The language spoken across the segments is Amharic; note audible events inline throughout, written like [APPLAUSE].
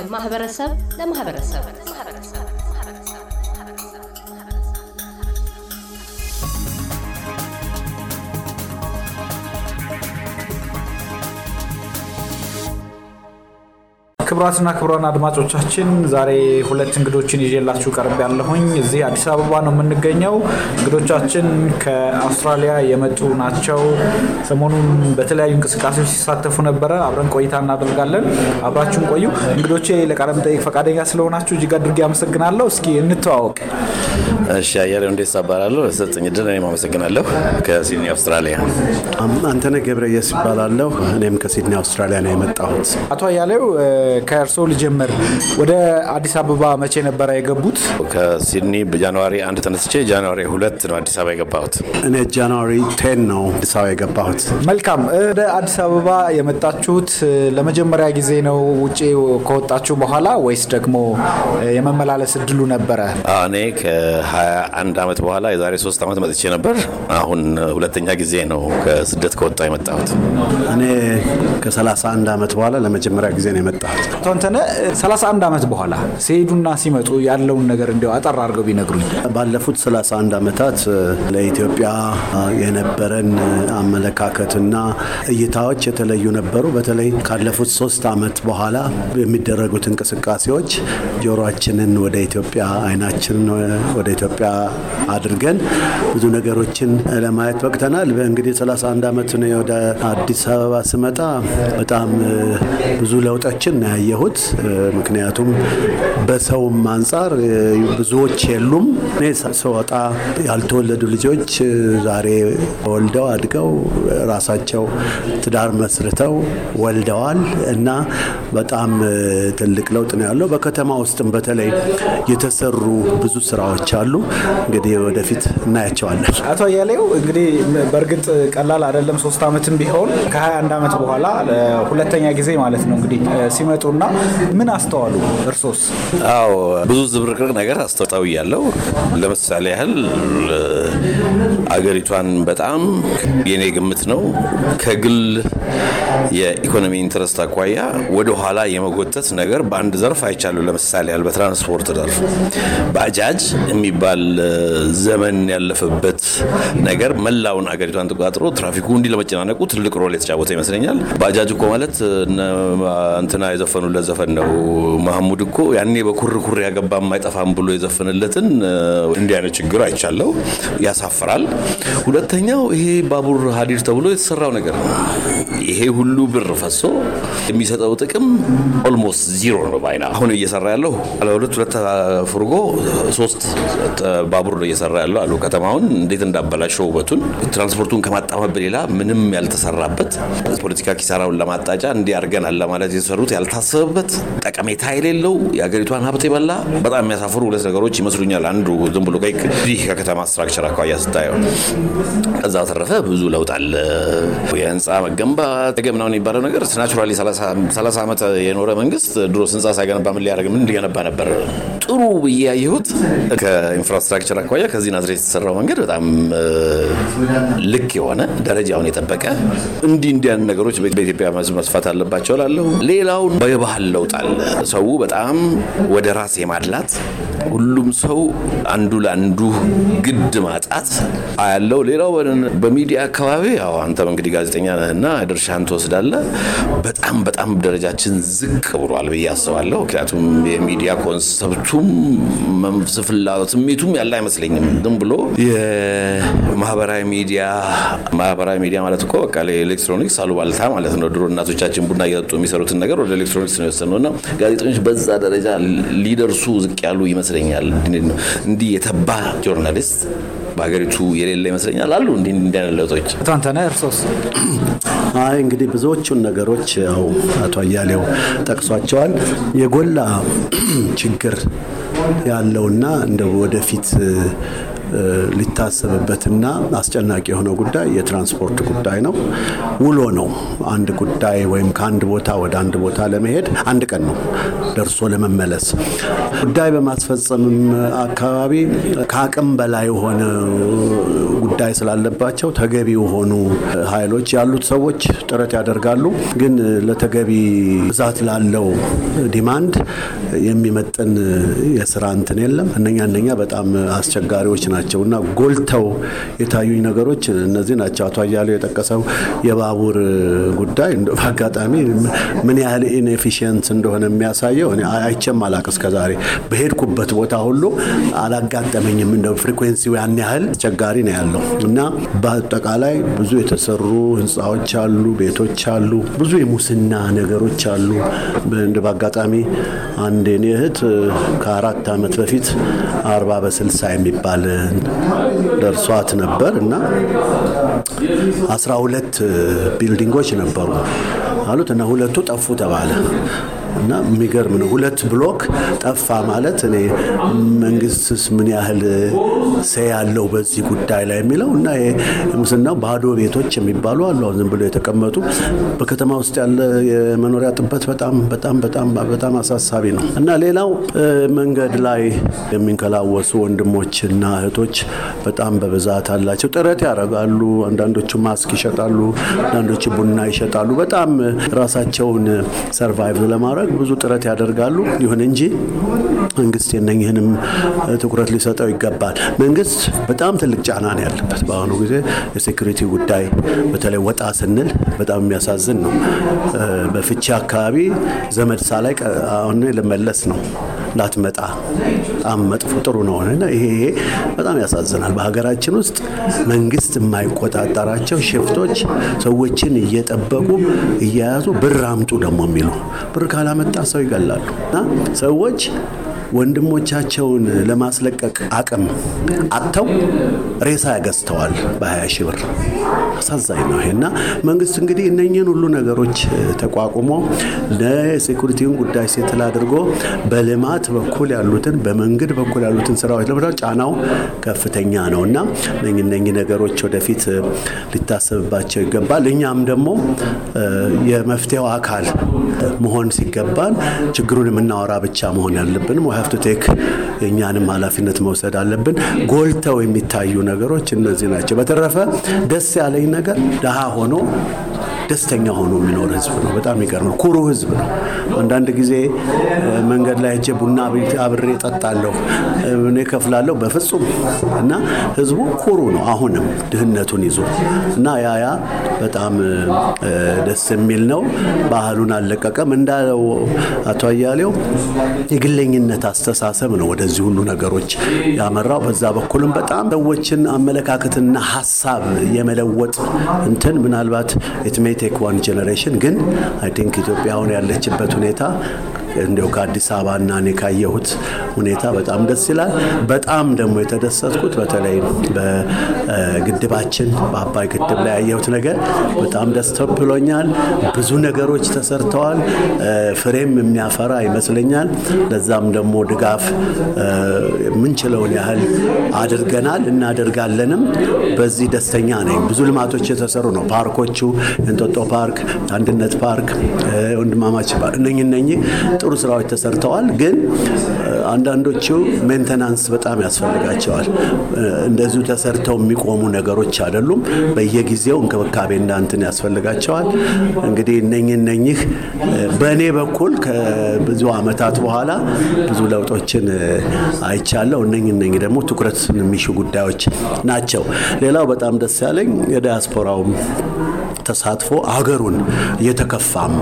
ከማህበረሰብ ለማህበረሰብ ክቡራትና ክቡራን አድማጮቻችን ዛሬ ሁለት እንግዶችን ይዤላችሁ ቀርብ ያለሁኝ እዚህ አዲስ አበባ ነው የምንገኘው። እንግዶቻችን ከአውስትራሊያ የመጡ ናቸው። ሰሞኑን በተለያዩ እንቅስቃሴዎች ሲሳተፉ ነበረ። አብረን ቆይታ እናደርጋለን። አብራችሁን ቆዩ። እንግዶቼ ለቃለ መጠይቅ ፈቃደኛ ስለሆናችሁ እጅግ አድርጌ አመሰግናለሁ። እስኪ እንተዋወቅ። እሺ፣ አያሌው እንዴት እባላለሁ። ለሰጠኝ ዕድል እኔም አመሰግናለሁ። ከሲድኒ አውስትራሊያ። አንተነህ ገብረየስ ይባላለሁ። እኔም ከሲድኒ አውስትራሊያ ነው የመጣሁት። አቶ አያሌው ከእርስዎ ልጀምር። ወደ አዲስ አበባ መቼ ነበረ የገቡት? ከሲድኒ በጃንዋሪ አንድ ተነስቼ ጃንዋሪ ሁለት ነው አዲስ አበባ የገባሁት። እኔ ጃንዋሪ ቴን ነው አዲስ አበባ የገባሁት። መልካም። ወደ አዲስ አበባ የመጣችሁት ለመጀመሪያ ጊዜ ነው ውጭ ከወጣችሁ በኋላ ወይስ ደግሞ የመመላለስ እድሉ ነበረ? እኔ ከ21 ዓመት በኋላ የዛሬ ሶስት ዓመት መጥቼ ነበር። አሁን ሁለተኛ ጊዜ ነው ከስደት ከወጣ የመጣሁት። እኔ ከ31 ዓመት በኋላ ለመጀመሪያ ጊዜ ነው የመጣሁት። አንተነህ 31 ዓመት በኋላ ሲሄዱና ሲመጡ ያለውን ነገር እንዲያው አጠር አድርገው ቢነግሩኝ። ባለፉት 31 ዓመታት ለኢትዮጵያ የነበረን አመለካከትና እይታዎች የተለዩ ነበሩ። በተለይ ካለፉት ሶስት ዓመት በኋላ የሚደረጉት እንቅስቃሴዎች ጆሮአችንን ወደ ኢትዮጵያ አይናችንን ወደ ኢትዮጵያ አድርገን ብዙ ነገሮችን ለማየት በቅተናል። እንግዲህ 31 ዓመት ወደ አዲስ አበባ ስመጣ በጣም ብዙ ለውጦችን ያየሁት። ምክንያቱም በሰውም አንጻር ብዙዎች የሉም። እኔ ስወጣ ያልተወለዱ ልጆች ዛሬ ወልደው አድገው ራሳቸው ትዳር መስርተው ወልደዋል እና በጣም ትልቅ ለውጥ ነው ያለው። በከተማ ውስጥም በተለይ የተሰሩ ብዙ ስራዎች አሉ። እንግዲህ ወደፊት እናያቸዋለን። አቶ አያሌው እንግዲህ በእርግጥ ቀላል አይደለም። ሶስት ዓመትም ቢሆን ከ21 ዓመት በኋላ ሁለተኛ ጊዜ ማለት ነው እንግዲህ ሲመጡና ምን አስተዋሉ እርሶስ? አዎ ብዙ ዝብርቅርቅ ነገር አስተውያለው ለምሳሌ ያህል አገሪቷን በጣም የኔ ግምት ነው ከግል የኢኮኖሚ interest አኳያ ወደ ኋላ የመጎተት ነገር በአንድ ዘርፍ አይቻለሁ። ለምሳሌ ያህል በትራንስፖርት ዘርፍ ባጃጅ የሚባል ዘመን ያለፈበት ነገር መላውን አገሪቷን ተቆጣጥሮ ትራፊኩ እንዲህ ለመጨናነቁ ትልቅ role የተጫወተ ይመስለኛል። ባጃጅ እኮ ማለት እንትና የዘፈኑለት ዘፈን ነው። መሐሙድ እኮ ያኔ በኩርኩር ያገባም አይጠፋም ብሎ የዘፈንለትን እንዲህ አይነት ችግር አይቻለው። ያሳፍራል። ሁለተኛው ይሄ ባቡር ሀዲድ ተብሎ የተሰራው ነገር ይሄ ሁሉ ብር ፈሶ የሚሰጠው ጥቅም almost zero ነው ባይ ነኝ አሁን እየሰራ ያለው ሁለት ሁለት ፍርጎ ሶስት ባቡር ነው እየሰራ ያለው አሉ። ከተማውን እንዴት እንዳበላሸው ውበቱን ትራንስፖርቱን ከማጣመብ ሌላ ምንም ያልተሰራበት ፖለቲካ ኪሳራውን ለማጣጫ እንዲህ አድርገናል ለማለት የተሰሩት ያልታሰበበት ጠቀሜታ የሌለው የሀገሪቷን ሀብት የበላ በጣም የሚያሳፍሩ ሁለት ነገሮች ይመስሉኛል። አንዱ ዝም ብሎ ይህ ከከተማ structure አኳያ ስታየው፣ ከዛ ተረፈ ብዙ ለውጥ አለ። የህንፃ መገንባት ምናምን የሚባለው ነገር naturally 30 ዓመት የኖረ መንግስት ድሮ ህንፃ ሳይገነባ ምን ሊያደርግ ምን ሊገነባ ነበር? ጥሩ ብዬ ያየሁት ከ infrastructure አኳያ ከዚህ ናዝሬት የተሰራው መንገድ በጣም ልክ የሆነ ደረጃውን የጠበቀ እንዲህ እንዲያን ነገሮች በኢትዮጵያ መስፋት አለባቸው ላለሁ። ሌላው የባህል ለውጥ አለ። ሰው በጣም ወደ ራስ የማድላት ሁሉም ሰው አንዱ ለአንዱ ግድ ማጣት አያለው። ሌላው በሚዲያ አካባቢ ያው አንተም እንግዲህ ጋዜጠኛ ነህና ድርሻህን ትወስዳለህ። በጣም በጣም ደረጃችን ዝቅ ብሏል ብዬ አስባለሁ። ምክንያቱም የሚዲያ ኮንሰፕቱም መንፍስፍላ ስሜቱም ያለ አይመስለኝም። ዝም ብሎ የማህበራዊ ሚዲያ ማህበራዊ ሚዲያ ማለት እኮ በቃ ኤሌክትሮኒክስ አሉባልታ ማለት ነው። ድሮ እናቶቻችን ቡና እየጠጡ የሚሰሩትን ነገር ወደ ኤሌክትሮኒክስ ነው የወሰነው እና ጋዜጠኞች በዛ ደረጃ ሊደርሱ ዝቅ ያሉ ይመስለኛል። እንዲህ የተባ journalist በሀገሪቱ የሌለ ይመስለኛል አሉ እንዲህ አቶ አንተነህ እርሶስ? አይ እንግዲህ ብዙዎቹን ነገሮች ያው አቶ አያሌው ጠቅሷቸዋል። የጎላ [CLEARS THROAT] ችግር ያለውና እንደ ወደፊት ሊታሰብበትና አስጨናቂ የሆነው ጉዳይ የትራንስፖርት ጉዳይ ነው። ውሎ ነው። አንድ ጉዳይ ወይም ከአንድ ቦታ ወደ አንድ ቦታ ለመሄድ አንድ ቀን ነው ደርሶ ለመመለስ። ጉዳይ በማስፈጸምም አካባቢ ከአቅም በላይ የሆነ ጉዳይ ስላለባቸው ተገቢ የሆኑ ኃይሎች ያሉት ሰዎች ጥረት ያደርጋሉ። ግን ለተገቢ ብዛት ላለው demand የሚመጥን የስራ እንትን የለም። እነኛ እነኛ በጣም አስቸጋሪዎች ናቸው እና ጎልተው የታዩኝ ነገሮች እነዚህ ናቸው። አቶ አያሌው የጠቀሰው የባቡር ጉዳይ በአጋጣሚ ምን ያህል inefficient እንደሆነ የሚያሳየው እኔ አይቼም አላቅ እስከዛሬ በሄድኩበት ቦታ ሁሉ አላጋጠመኝም። እንደ frequency ው ያን ያህል አስቸጋሪ ነው ያለው እና በአጠቃላይ ብዙ የተሰሩ ህንፃዎች አሉ፣ ቤቶች አሉ፣ ብዙ የሙስና ነገሮች አሉ። እንደ በአጋጣሚ አንድ የኔ እህት ከአራት ዓመት በፊት አርባ በስልሳ የሚባል ደርሷት ነበር እና አስራ ሁለት ቢልዲንጎች ነበሩ አሉት እና ሁለቱ ጠፉ ተባለ። እና የሚገርም ነው። ሁለት ብሎክ ጠፋ ማለት እኔ መንግስትስ ምን ያህል ሰ ያለው በዚህ ጉዳይ ላይ የሚለው እና ሙስናው ባዶ ቤቶች የሚባሉ አሉ። ዝም ብሎ የተቀመጡ በከተማ ውስጥ ያለ የመኖሪያ ጥበት በጣም በጣም በጣም በጣም አሳሳቢ ነው እና ሌላው መንገድ ላይ የሚንከላወሱ ወንድሞችና እህቶች በጣም በብዛት አላቸው። ጥረት ያደርጋሉ። አንዳንዶቹ ማስክ ይሸጣሉ፣ አንዳንዶቹ ቡና ይሸጣሉ። በጣም ራሳቸውን ሰርቫይቭ ለማድረግ ብዙ ጥረት ያደርጋሉ። ይሁን እንጂ መንግስት የነኝህንም ትኩረት ሊሰጠው ይገባል። መንግስት በጣም ትልቅ ጫና ነው ያለበት በአሁኑ ጊዜ የሴኩሪቲ ጉዳይ በተለይ ወጣ ስንል በጣም የሚያሳዝን ነው። በፍቼ አካባቢ ዘመድ ሳላይ አሁን ልመለስ ነው ላትመጣ በጣም መጥፎ ጥሩ ነው ይሄ በጣም ያሳዝናል። በሀገራችን ውስጥ መንግስት የማይቆጣጠራቸው ሽፍቶች ሰዎችን እየጠበቁ እየያዙ ብር አምጡ ደግሞ የሚሉ ብር ካላመጣ ሰው ይገላሉ እና ሰዎች ወንድሞቻቸውን ለማስለቀቅ አቅም አጥተው ሬሳ ያገዝተዋል በ20 ሺህ ብር። አሳዛኝ ነው ይሄና መንግስት እንግዲህ እነኝህን ሁሉ ነገሮች ተቋቁሞ ለሴኩሪቲውን ጉዳይ ሴትል አድርጎ በልማት በኩል ያሉትን በመንገድ በኩል ያሉትን ስራዎች ለመስራት ጫናው ከፍተኛ ነው እና እነኝህ ነገሮች ወደፊት ሊታሰብባቸው ይገባል። እኛም ደግሞ የመፍትሄው አካል መሆን ሲገባን ችግሩን የምናወራ ብቻ መሆን ያለብንም have to take የእኛንም ኃላፊነት መውሰድ አለብን። ጎልተው የሚታዩ ነገሮች እነዚህ ናቸው። በተረፈ ደስ ያለኝ ነገር ድሃ ሆኖ ደስተኛ ሆኖ የሚኖር ህዝብ ነው። በጣም ይገርማል። ኩሩ ህዝብ ነው። አንዳንድ ጊዜ መንገድ ላይ ሄጄ ቡና አብሬ ጠጣለሁ፣ እኔ ከፍላለሁ። በፍጹም እና ህዝቡ ኩሩ ነው። አሁንም ድህነቱን ይዞ እና ያ ያ በጣም ደስ የሚል ነው። ባህሉን አልለቀቀም። እንዳለው አቶ አያሌው የግለኝነት አስተሳሰብ ነው ወደዚህ ሁሉ ነገሮች ያመራው። በዛ በኩልም በጣም ሰዎችን አመለካከትና ሀሳብ የመለወጥ እንትን ምናልባት it may take one generation ግን I think ኢትዮጵያ አሁን ያለችበት ሁኔታ እንዲያው ከአዲስ አበባና እኔ ካየሁት ሁኔታ በጣም ደስ ይላል። በጣም ደግሞ የተደሰትኩት በተለይ በግድባችን በአባይ ግድብ ላይ ያየሁት ነገር በጣም ደስ ብሎኛል። ብዙ ነገሮች ተሰርተዋል። ፍሬም የሚያፈራ ይመስለኛል። ለዛም ደግሞ ድጋፍ የምንችለውን ያህል አድርገናል፣ እናደርጋለንም። በዚህ ደስተኛ ነኝ። ብዙ ልማቶች የተሰሩ ነው። ፓርኮቹ፣ የእንጦጦ ፓርክ፣ አንድነት ፓርክ፣ ወንድማማች እነኝ እነኚህ ጥሩ ስራዎች ተሰርተዋል። ግን አንዳንዶቹ ሜንተናንስ በጣም ያስፈልጋቸዋል። እንደዚሁ ተሰርተው የሚቆሙ ነገሮች አይደሉም። በየጊዜው እንክብካቤ እንዳንትን ያስፈልጋቸዋል። እንግዲህ እነኝህ እነኝህ በእኔ በኩል ከብዙ ዓመታት በኋላ ብዙ ለውጦችን አይቻለሁ። እነኝህ እነኝህ ደግሞ ትኩረት የሚሹ ጉዳዮች ናቸው። ሌላው በጣም ደስ ያለኝ የዲያስፖራውም ተሳትፎ አገሩን እየተከፋም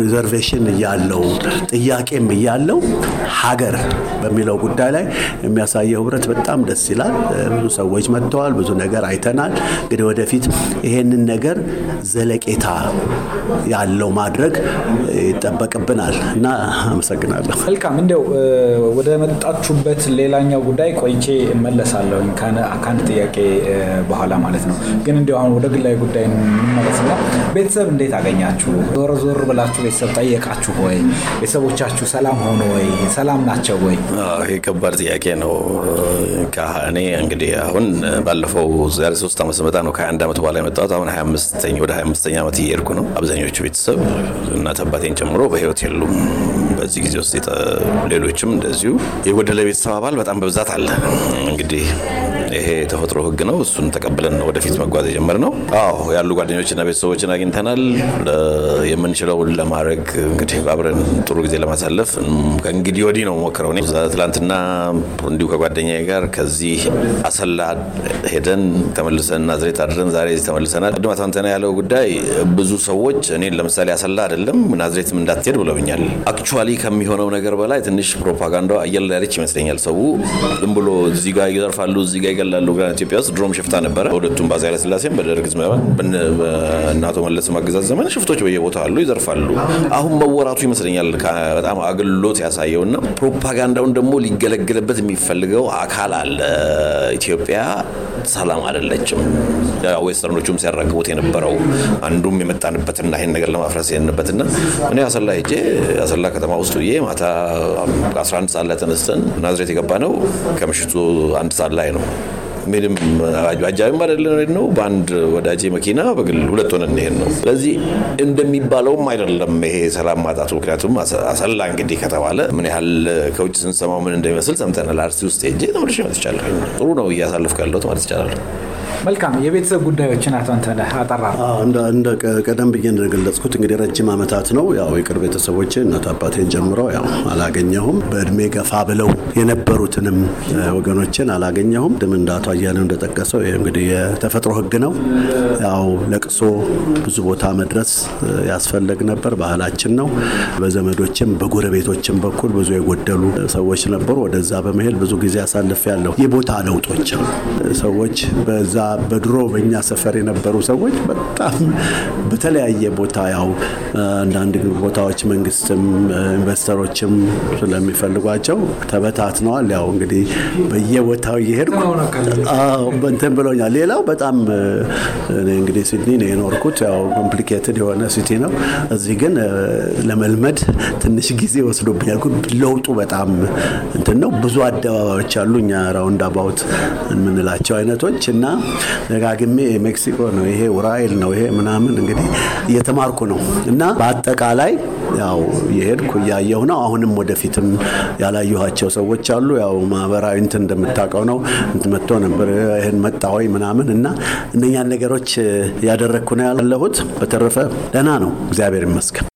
ሪዘርቬሽን እያለው ጥያቄም እያለው ሀገር በሚለው ጉዳይ ላይ የሚያሳየው ህብረት በጣም ደስ ይላል። ብዙ ሰዎች መጥተዋል። ብዙ ነገር አይተናል። እንግዲህ ወደፊት ይሄንን ነገር ዘለቄታ ያለው ማድረግ ይጠበቅብናል እና አመሰግናለሁ። መልካም እንዲያው ወደ መጣችሁበት ሌላኛው ጉዳይ ቆይቼ እመለሳለሁ ከአንድ ጥያቄ በኋላ ማለት ነው። ግን እንዲያው አሁን ወደ ግላዊ ጉዳይ እንመለስና ቤተሰብ እንዴት አገኛችሁ? ዞር ዞር ብላችሁ ቤተሰብ ጠየቃችሁ ወይ? ቤተሰቦቻችሁ ሰላም ሆኖ ወይ? ሰላም ናቸው ወይ? ይህ ከባድ ጥያቄ ነው። እኔ እንግዲህ አሁን ባለፈው ዛሬ ሶስት ዓመት ስመጣ ነው ከ21 ዓመት በኋላ የመጣሁት። አሁን ወደ 25ኛ ዓመት እየሄድኩ ነው። አብዛኞቹ ቤተሰብ እናት አባቴን ጨምሮ በህይወት የሉም። በዚህ ጊዜ ውስጥ ሌሎችም እንደዚሁ የጎደለ ቤተሰብ አባል በጣም በብዛት አለ። እንግዲህ ይሄ የተፈጥሮ ህግ ነው። እሱን ተቀብለን ወደፊት መጓዝ የጀመርነው። አዎ ያሉ ጓደኞችና ቤተሰቦችን አግኝተናል። የምንችለውን ለማድረግ እንግዲህ አብረን ጥሩ ጊዜ ለማሳለፍ ከእንግዲህ ወዲህ ነው ሞክረው። ትላንትና እንዲሁ ከጓደኛዬ ጋር ከዚህ አሰላ ሄደን ተመልሰን ናዝሬት አድረን ዛሬ እዚህ ተመልሰናል። ቅድም አቶ ያለው ጉዳይ ብዙ ሰዎች እኔን ለምሳሌ አሰላ አይደለም ናዝሬትም እንዳትሄድ ብለውኛል። actually ከሚሆነው ነገር በላይ ትንሽ ፕሮፓጋንዳው አየር ላይ ያለች ይመስለኛል። ሰው ዝም ብሎ እዚህ ጋር ይዘርፋሉ፣ እዚህ ጋር ይገላሉ። ኢትዮጵያ ውስጥ ድሮም ሽፍታ ነበረ። በሁለቱም በአፄ ኃይለሥላሴም በደርግ ዘመን አቶ መለስ አገዛዝ ዘመን ሽፍቶች በየቦታው አሉ፣ ይዘርፋሉ። አሁን መወራቱ ይመስለኛል በጣም አገልግሎት ያሳየውና ፕሮፓጋንዳውን ደግሞ ሊገለገልበት የሚፈልገው አካል አለ። ኢትዮጵያ ሰላም አይደለችም። ዌስተርኖቹም ሲያራግቡት የነበረው አንዱም የመጣንበትና ይህን ነገር ለማፍረስ የንበትና እኔ አሰላ ሄጄ አሰላ ከተማ ውስጥ ብዬ ማታ 11 ሰዓት ላይ ተነስተን ናዝሬት የገባ ነው ከምሽቱ አንድ ሰዓት ላይ ነው። ምንም አጃቢም አይደለም ነው። በአንድ ወዳጄ መኪና በግል ሁለት ሆነን እንሄድ ነው። ስለዚህ እንደሚባለውም አይደለም ይሄ ሰላም ማጣቱ። ምክንያቱም አሰላ እንግዲህ ከተባለ ምን ያህል ከውጭ ስንሰማው ምን እንደሚመስል ሰምተናል። አርሲ ውስጥ ሄጄ ተመልሼ መጥቻለሁ። ጥሩ ነው እያሳለፍኩ ያለሁት ማለት ይቻላል። መልካም የቤተሰብ ጉዳዮችን አቶ አንተነህ አጠራ እንደ ቀደም ብዬ እንደገለጽኩት እንግዲህ ረጅም ዓመታት ነው ያው የቅርብ ቤተሰቦች እናት አባቴን ጀምሮ ያው አላገኘሁም። በእድሜ ገፋ ብለው የነበሩትንም ወገኖችን አላገኘሁም። ድም አቶ አያሌው እንደጠቀሰው ይህ እንግዲህ የተፈጥሮ ሕግ ነው። ያው ለቅሶ ብዙ ቦታ መድረስ ያስፈለግ ነበር፣ ባህላችን ነው። በዘመዶችም በጎረቤቶችም በኩል ብዙ የጎደሉ ሰዎች ነበሩ። ወደዛ በመሄድ ብዙ ጊዜ አሳልፍ ያለሁ የቦታ ለውጦች ሰዎች በዛ በድሮ በእኛ ሰፈር የነበሩ ሰዎች በጣም በተለያየ ቦታ ያው አንዳንድ ቦታዎች መንግስትም ኢንቨስተሮችም ስለሚፈልጓቸው ተበታትነዋል። ያው እንግዲህ በየቦታው እየሄድኩ እንትን ብሎኛል። ሌላው በጣም እኔ እንግዲህ ሲድኒ ነው የኖርኩት። ያው complicated የሆነ city ነው። እዚህ ግን ለመልመድ ትንሽ ጊዜ ወስዶብኛል። ለውጡ በጣም እንትን ነው። ብዙ አደባባዮች አሉ እኛ roundabout የምንላቸው አይነቶች እና ደጋግሜ ሜክሲኮ ነው ይሄ ኡራኤል ነው ይሄ ምናምን እንግዲህ እየተማርኩ ነው እና በአጠቃላይ ያው የሄድኩ እያየሁ ነው። አሁንም ወደፊትም ያላየኋቸው ሰዎች አሉ። ያው ማህበራዊ እንትን እንደምታውቀው ነው መጥቶ ነበር ይህን መጣ ሆይ ምናምን እና እነኛን ነገሮች እያደረግኩ ነው ያለሁት። በተረፈ ደህና ነው፣ እግዚአብሔር ይመስገን።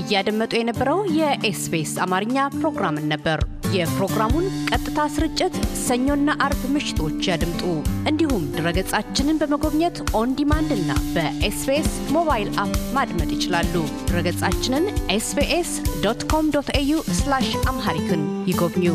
እያደመጡ የነበረው የኤስቢኤስ አማርኛ ፕሮግራምን ነበር። የፕሮግራሙን ቀጥታ ስርጭት ሰኞና አርብ ምሽቶች ያድምጡ። እንዲሁም ድረገጻችንን በመጎብኘት on demand እና በኤስቢኤስ mobile app ማድመጥ ይችላሉ። ድረገጻችንን SBS dot com dot au አምሃሪክን ይጎብኙ።